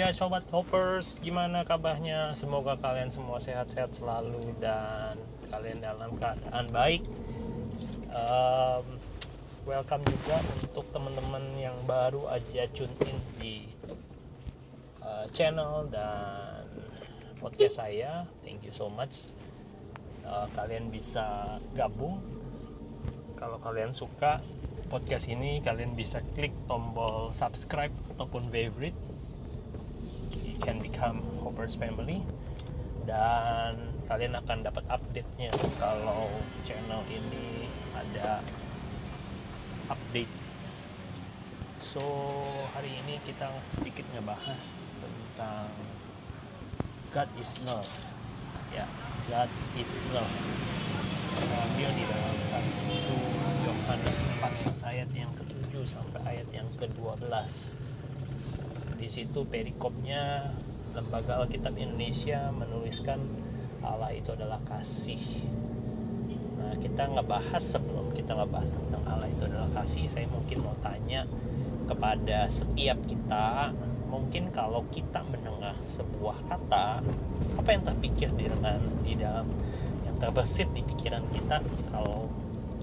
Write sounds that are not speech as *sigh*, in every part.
Ya sobat hoppers, gimana kabarnya? Semoga kalian semua sehat-sehat selalu dan kalian dalam keadaan baik. Um, welcome juga untuk teman-teman yang baru aja tune in di uh, channel dan podcast saya. Thank you so much. Uh, kalian bisa gabung kalau kalian suka podcast ini, kalian bisa klik tombol subscribe ataupun favorite can become Hoppers Family. Dan kalian akan dapat update-nya kalau channel ini ada update so hari ini kita sedikit ngebahas tentang God is love. Ya God is love. Dia di dalam satu Yohanes 4 ayat yang ke-7 sampai ayat yang ke-12 di situ perikopnya lembaga Alkitab Indonesia menuliskan Allah itu adalah kasih. Nah kita nggak bahas sebelum kita nggak bahas tentang Allah itu adalah kasih. Saya mungkin mau tanya kepada setiap kita mungkin kalau kita mendengar sebuah kata apa yang terpikir di dengan di dalam yang terbesit di pikiran kita kalau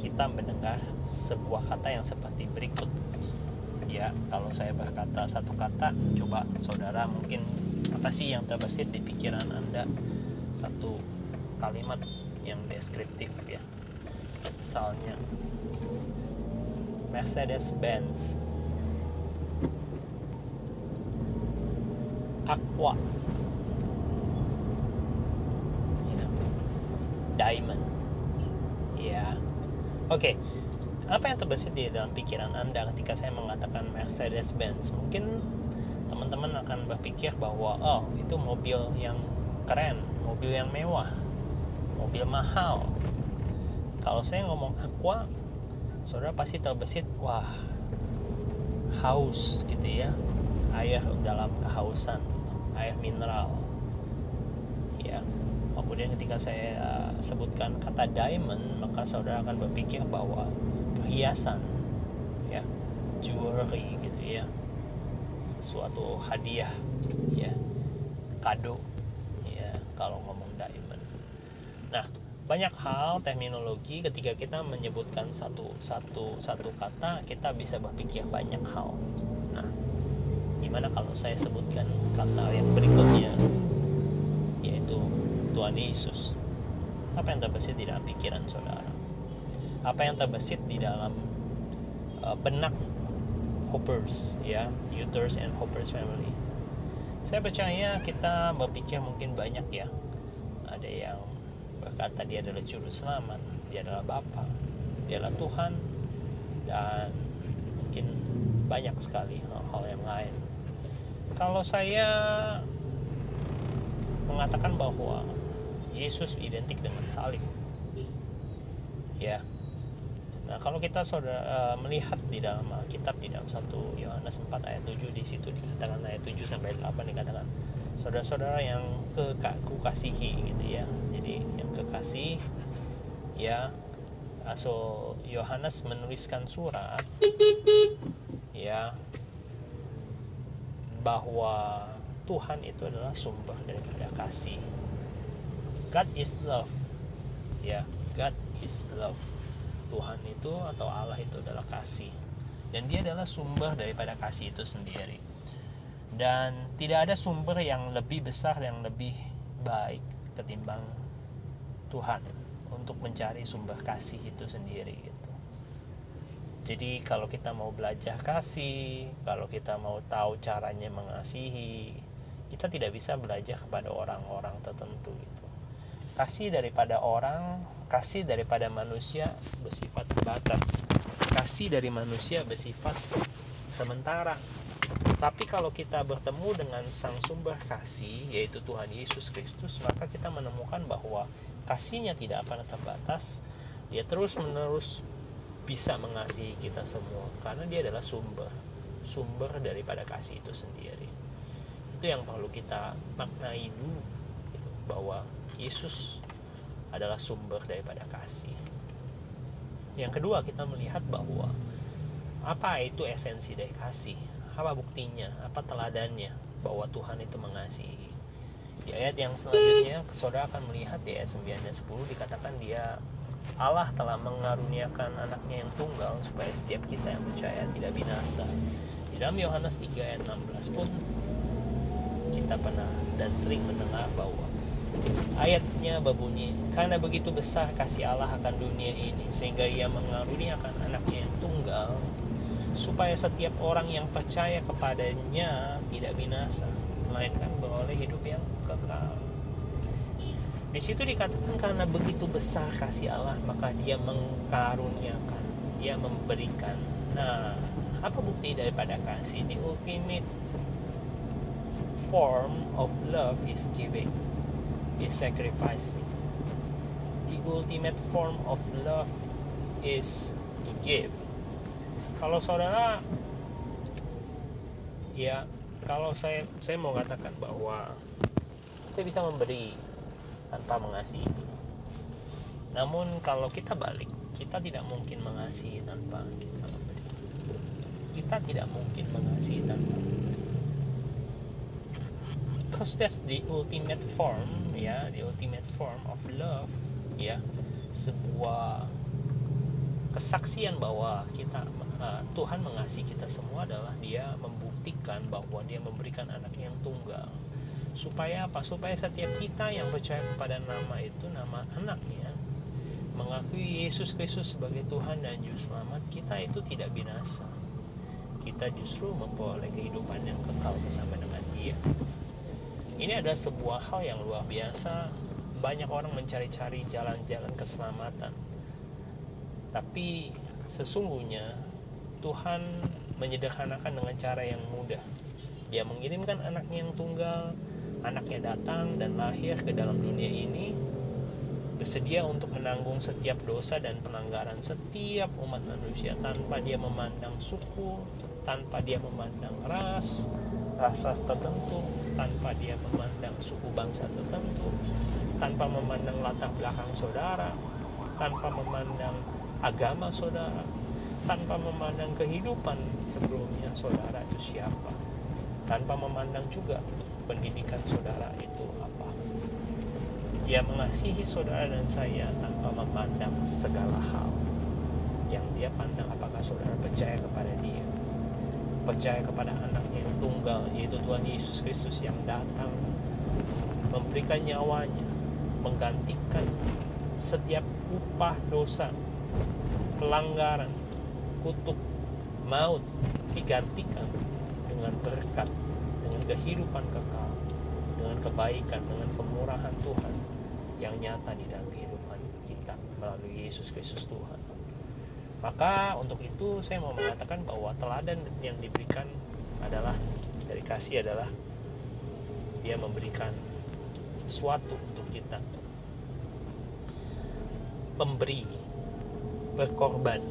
kita mendengar sebuah kata yang seperti berikut ya kalau saya berkata satu kata coba saudara mungkin apa sih yang terbesit di pikiran anda? Satu kalimat yang deskriptif ya. Misalnya Mercedes Benz Aqua. Ya. Diamond. Ya. Oke. okay apa yang terbesit di dalam pikiran Anda ketika saya mengatakan Mercedes-Benz? Mungkin teman-teman akan berpikir bahwa oh, itu mobil yang keren, mobil yang mewah, mobil mahal. Kalau saya ngomong aqua, saudara pasti terbesit wah haus gitu ya, air dalam kehausan, air mineral. Ya, kemudian ketika saya sebutkan kata diamond, maka saudara akan berpikir bahwa perhiasan ya jewelry gitu ya sesuatu hadiah ya kado ya kalau ngomong diamond. Nah banyak hal terminologi ketika kita menyebutkan satu satu satu kata kita bisa berpikir banyak hal. Nah gimana kalau saya sebutkan kata yang berikutnya yaitu Tuhan Yesus? Apa yang terbesit di dalam pikiran saudara apa yang terbesit di dalam uh, benak Hoppers ya Uthers and Hoppers family. Saya percaya kita berpikir mungkin banyak ya. Ada yang berkata dia adalah juru selamat dia adalah Bapa dia adalah Tuhan dan mungkin banyak sekali hal-hal yang lain. Kalau saya mengatakan bahwa Yesus identik dengan salib ya Nah, kalau kita saudara uh, melihat di dalam kitab di dalam satu Yohanes 4 ayat 7 di situ dikatakan ayat 7 sampai 8 dikatakan saudara-saudara yang kekasih kasihi gitu ya. Jadi yang kekasih ya so Yohanes menuliskan surat ya bahwa Tuhan itu adalah sumber daripada kasih. God is love. Ya, God is love Tuhan itu atau Allah itu adalah kasih dan dia adalah sumber daripada kasih itu sendiri dan tidak ada sumber yang lebih besar yang lebih baik ketimbang Tuhan untuk mencari sumber kasih itu sendiri gitu. Jadi kalau kita mau belajar kasih, kalau kita mau tahu caranya mengasihi, kita tidak bisa belajar kepada orang-orang tertentu gitu. Kasih daripada orang kasih daripada manusia bersifat terbatas. Kasih dari manusia bersifat sementara. Tapi kalau kita bertemu dengan sang sumber kasih yaitu Tuhan Yesus Kristus maka kita menemukan bahwa kasihnya tidak akan terbatas. Dia terus menerus bisa mengasihi kita semua karena dia adalah sumber sumber daripada kasih itu sendiri. Itu yang perlu kita maknai dulu gitu, bahwa Yesus adalah sumber daripada kasih. Yang kedua, kita melihat bahwa apa itu esensi dari kasih? Apa buktinya? Apa teladannya? bahwa Tuhan itu mengasihi di ayat yang selanjutnya saudara akan melihat di ayat 9 dan 10 dikatakan dia Allah telah mengaruniakan anaknya yang tunggal supaya setiap kita yang percaya tidak binasa di dalam Yohanes 3 ayat 16 pun kita pernah dan sering mendengar bahwa ayatnya berbunyi karena begitu besar kasih Allah akan dunia ini sehingga ia mengaruniakan anaknya yang tunggal supaya setiap orang yang percaya kepadanya tidak binasa melainkan beroleh hidup yang kekal. Di situ dikatakan karena begitu besar kasih Allah maka dia mengkaruniakan dia memberikan. Nah apa bukti daripada kasih? The ultimate form of love is giving is sacrificing the ultimate form of love is to give. Kalau saudara ya kalau saya saya mau katakan bahwa kita bisa memberi tanpa mengasihi. Namun kalau kita balik kita tidak mungkin mengasihi tanpa kita memberi. Kita tidak mungkin mengasihi tanpa memberi because that's the ultimate form ya the ultimate form of love ya. Sebuah kesaksian bahwa kita uh, Tuhan mengasihi kita semua adalah dia membuktikan bahwa dia memberikan anaknya yang tunggal. Supaya apa? Supaya setiap kita yang percaya kepada nama itu nama anaknya mengakui Yesus Kristus sebagai Tuhan dan Juru Selamat kita itu tidak binasa. Kita justru memperoleh kehidupan yang kekal bersama dengan dia ini adalah sebuah hal yang luar biasa. Banyak orang mencari-cari jalan-jalan keselamatan. Tapi sesungguhnya Tuhan menyederhanakan dengan cara yang mudah. Dia mengirimkan anaknya yang tunggal anaknya datang dan lahir ke dalam dunia ini bersedia untuk menanggung setiap dosa dan pelanggaran setiap umat manusia. Tanpa dia memandang suku, tanpa dia memandang ras, rasa tertentu, tanpa dia memandang suku bangsa tertentu, tanpa memandang latar belakang saudara, tanpa memandang agama saudara, tanpa memandang kehidupan sebelumnya saudara itu siapa, tanpa memandang juga pendidikan saudara itu apa. Dia mengasihi saudara dan saya tanpa memandang segala hal yang dia pandang apakah saudara percaya kepada dia percaya kepada anaknya tunggal yaitu Tuhan Yesus Kristus yang datang memberikan nyawanya menggantikan setiap upah dosa pelanggaran kutuk maut digantikan dengan berkat dengan kehidupan kekal dengan kebaikan dengan kemurahan Tuhan yang nyata di dalam kehidupan kita melalui Yesus Kristus Tuhan. Maka untuk itu saya mau mengatakan bahwa teladan yang diberikan adalah dari kasih adalah dia memberikan sesuatu untuk kita. Memberi berkorban.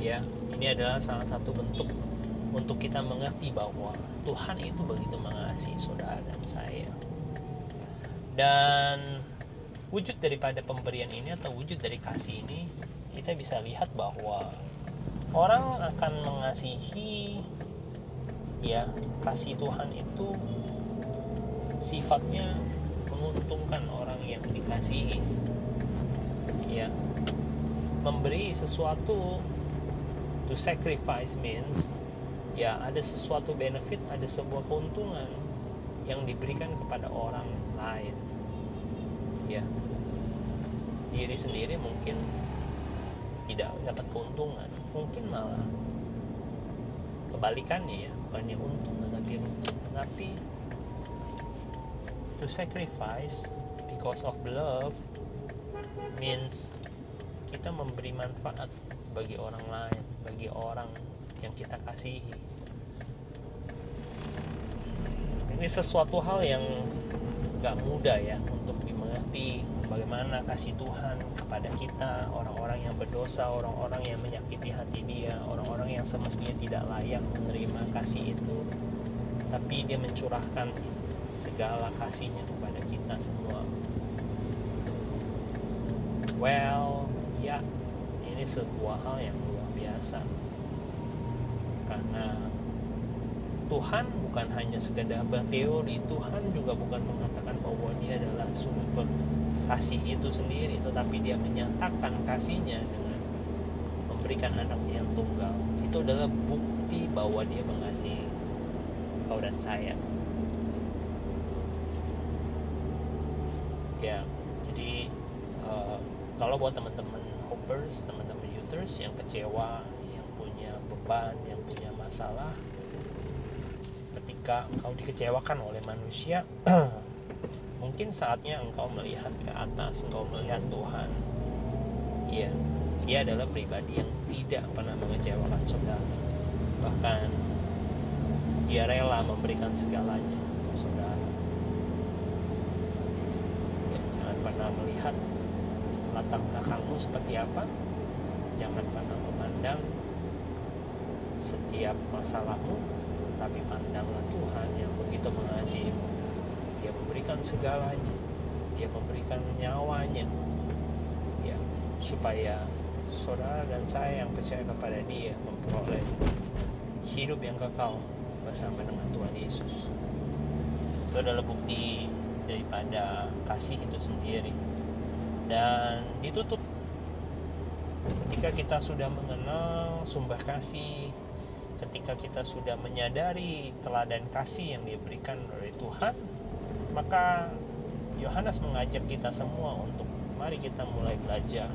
Ya ini adalah salah satu bentuk untuk kita mengerti bahwa Tuhan itu begitu mengasihi saudara dan saya. Dan wujud daripada pemberian ini atau wujud dari kasih ini kita bisa lihat bahwa orang akan mengasihi ya kasih Tuhan itu sifatnya menguntungkan orang yang dikasihi. Ya memberi sesuatu to sacrifice means ya ada sesuatu benefit ada sebuah keuntungan yang diberikan kepada orang lain. Ya diri sendiri mungkin tidak dapat keuntungan mungkin malah kebalikannya ya bukannya untung tetapi untung. Tetapi to sacrifice because of love means kita memberi manfaat bagi orang lain bagi orang yang kita kasihi. Ini sesuatu hal yang gak mudah ya untuk dimengerti bagaimana kasih Tuhan kepada kita, orang-orang yang berdosa, orang-orang yang menyakiti hati dia, orang-orang yang semestinya tidak layak menerima kasih itu. Tapi dia mencurahkan segala kasihnya kepada kita semua. Well, ya, ini sebuah hal yang luar biasa. Karena Tuhan bukan hanya sekedar berteori Tuhan juga bukan mengatakan bahwa dia adalah sumber kasih itu sendiri tetapi dia menyatakan kasihnya dengan memberikan anaknya yang tunggal. Itu adalah bukti bahwa dia mengasihi kau dan saya. Ya jadi uh, kalau buat teman-teman hoppers teman-teman youthers yang kecewa yang punya beban yang punya masalah ketika engkau dikecewakan oleh manusia *clears throat* mungkin saatnya engkau melihat ke atas engkau melihat Tuhan. Iya dia adalah pribadi yang tidak pernah mengecewakan saudara. Bahkan dia rela memberikan segalanya untuk saudara. Pernah melihat latar belakangmu seperti apa. Jangan pernah memandang setiap masalahmu tapi pandanglah Tuhan yang begitu mengasihimu dia memberikan segalanya. Dia memberikan nyawanya. Ya supaya saudara dan saya yang percaya kepada dia memperoleh hidup yang kekal bersama dengan Tuhan Yesus. Itu adalah bukti daripada kasih itu sendiri. Dan ditutup. Ketika kita sudah mengenal sumber kasih ketika kita sudah menyadari teladan kasih yang diberikan oleh Tuhan maka Yohanes mengajak kita semua untuk mari kita mulai belajar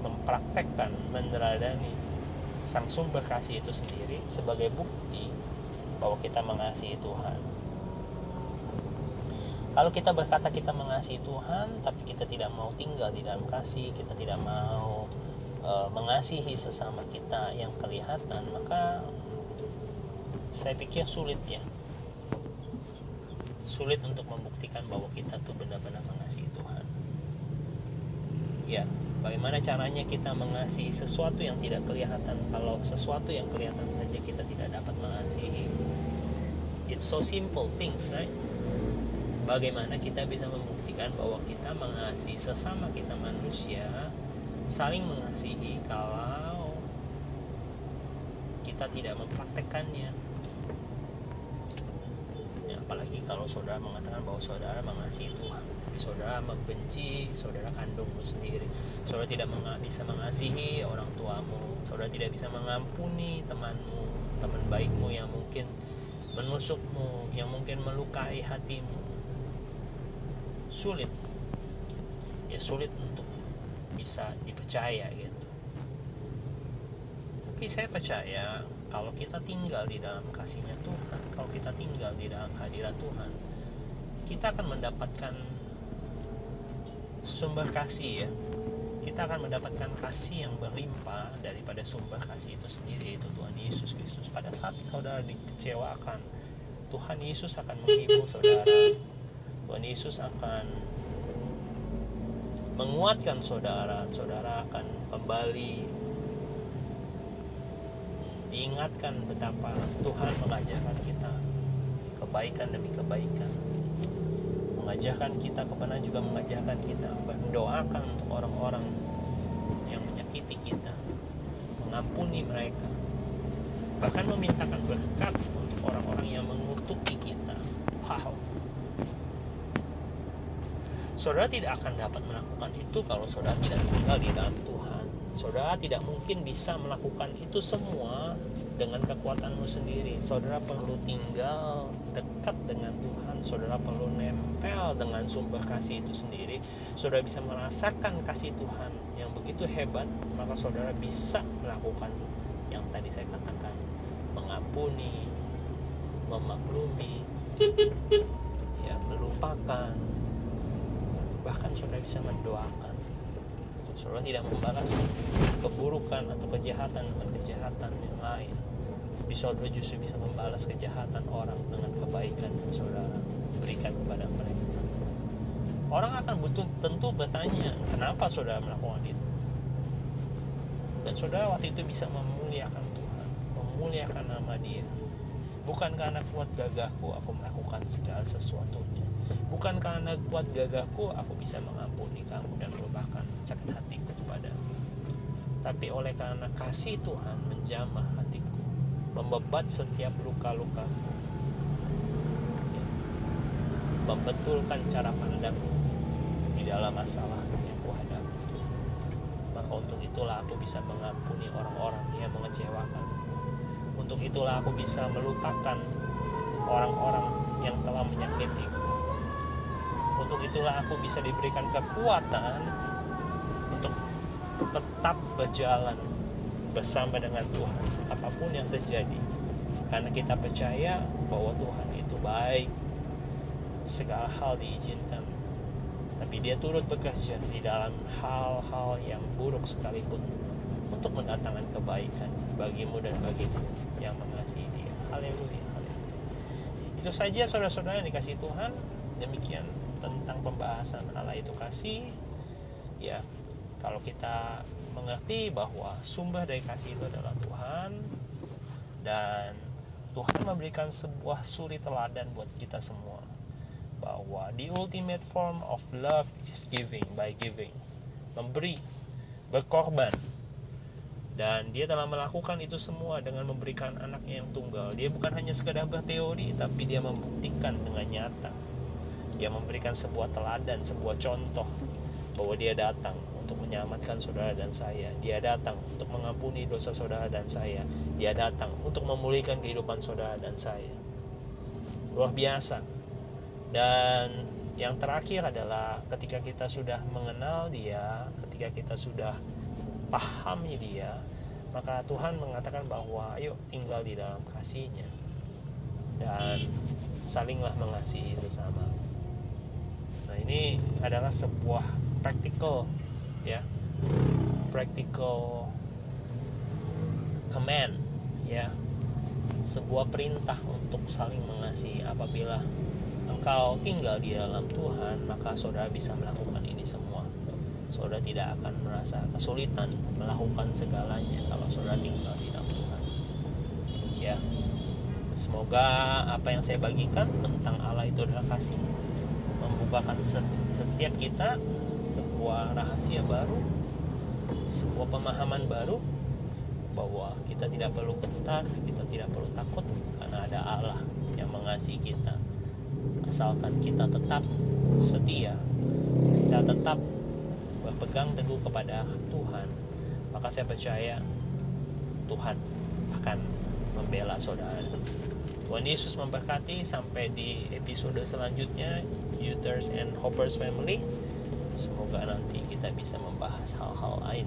mempraktekkan meneladani sang sumber kasih itu sendiri sebagai bukti bahwa kita mengasihi Tuhan. Kalau kita berkata kita mengasihi Tuhan tapi kita tidak mau tinggal di dalam kasih kita tidak mau e, mengasihi sesama kita yang kelihatan maka saya pikir sulit ya sulit untuk membuktikan bahwa kita tuh benar-benar mengasihi Tuhan. Ya bagaimana caranya kita mengasihi sesuatu yang tidak kelihatan? Kalau sesuatu yang kelihatan saja kita tidak dapat mengasihi. It's so simple things right? Bagaimana kita bisa membuktikan bahwa kita mengasihi sesama kita manusia saling mengasihi kalau kita tidak mempraktekkannya ya, apalagi kalau saudara mengatakan bahwa saudara mengasihi Tuhan tapi saudara membenci saudara kandungmu sendiri. Saudara tidak bisa mengasihi orang tuamu. Saudara tidak bisa mengampuni temanmu teman baikmu yang mungkin menusukmu yang mungkin melukai hatimu. Sulit. Ya sulit untuk bisa dipercaya tapi saya percaya kalau kita tinggal di dalam kasihnya Tuhan kalau kita tinggal di dalam hadirat Tuhan kita akan mendapatkan sumber kasih ya. Kita akan mendapatkan kasih yang berlimpah daripada sumber kasih itu sendiri itu Tuhan Yesus Kristus. Pada saat saudara dikecewakan Tuhan Yesus akan menghibur saudara. Tuhan Yesus akan menguatkan saudara. Saudara akan kembali diingatkan betapa Tuhan mengajarkan kita kebaikan demi kebaikan. Mengajarkan kita kepada juga mengajarkan kita mendoakan untuk orang-orang yang menyakiti kita mengampuni mereka bahkan memintakan berkat untuk orang-orang yang mengutuki kita. Wow. Saudara tidak akan dapat melakukan itu kalau saudara tidak tinggal di dalam Tuhan. Saudara tidak mungkin bisa melakukan itu semua dengan kekuatanmu sendiri. Saudara perlu tinggal dekat dengan Tuhan. Saudara perlu nempel dengan sumber kasih itu sendiri. Saudara bisa merasakan kasih Tuhan yang begitu hebat, maka saudara bisa melakukan yang tadi saya katakan, mengampuni, memaklumi, ya melupakan, bahkan saudara bisa mendoakan saudara tidak membalas keburukan atau kejahatan dengan kejahatan yang lain saudara justru bisa membalas kejahatan orang dengan kebaikan yang saudara berikan kepada mereka. Orang akan butuh tentu bertanya kenapa saudara melakukan itu? Dan saudara waktu itu bisa memuliakan Tuhan memuliakan nama dia. Bukan karena kuat gagahku aku melakukan segala sesuatunya? Bukan karena kuat gagahku aku bisa mengampuni kamu dan melupakan sakit hatiku kepada tapi oleh karena kasih Tuhan menjamah membebat setiap luka-luka. Membetulkan cara pandang di dalam masalah yang kuhadapi. Maka untuk itulah aku bisa mengampuni orang-orang yang mengecewakan. Untuk itulah aku bisa melupakan orang-orang yang telah menyakiti. Untuk itulah aku bisa diberikan kekuatan untuk tetap berjalan bersama dengan Tuhan. Apa pun yang terjadi karena kita percaya bahwa Tuhan itu baik segala hal diizinkan tapi dia turut bekerja di dalam hal-hal yang buruk sekalipun untuk mendatangkan kebaikan bagimu dan bagiku yang mengasihi dia. Haleluya itu saja saudara-saudara yang dikasih Tuhan. Demikian tentang pembahasan Allah itu kasih ya kalau kita mengerti bahwa sumber dari kasih itu adalah Tuhan dan Tuhan memberikan sebuah suri teladan buat kita semua bahwa the ultimate form of love is giving by giving. Memberi berkorban. Dan dia telah melakukan itu semua dengan memberikan anaknya yang tunggal. Dia bukan hanya sekedar berteori tapi dia membuktikan dengan nyata. Dia memberikan sebuah teladan sebuah contoh bahwa dia datang untuk menyelamatkan saudara dan saya. Dia datang untuk mengampuni dosa saudara dan saya. Dia datang untuk memulihkan kehidupan saudara dan saya. Luar biasa. Dan yang terakhir adalah ketika kita sudah mengenal dia ketika kita sudah pahami dia maka Tuhan mengatakan bahwa ayo tinggal di dalam kasihnya. Dan salinglah mengasihi sesama. Nah ini adalah sebuah practical ya. Practical command ya. Sebuah perintah untuk saling mengasihi. Apabila engkau tinggal di dalam Tuhan maka saudara bisa melakukan ini semua. Saudara tidak akan merasa kesulitan melakukan segalanya kalau saudara tinggal di dalam Tuhan. Ya, semoga apa yang saya bagikan tentang Allah itu adalah kasih. Membukakan setiap kita sebuah rahasia baru, sebuah pemahaman baru bahwa kita tidak perlu gentar, kita tidak perlu takut karena ada Allah yang mengasihi kita. Asalkan kita tetap setia, kita tetap berpegang teguh kepada Tuhan maka saya percaya Tuhan akan membela saudara Tuhan Yesus memberkati sampai di episode selanjutnya Youthers and Hoppers Family semoga nanti kita bisa membahas hal-hal lain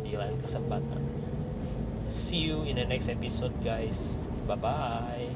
di lain kesempatan. See you in the next episode guys. Bye bye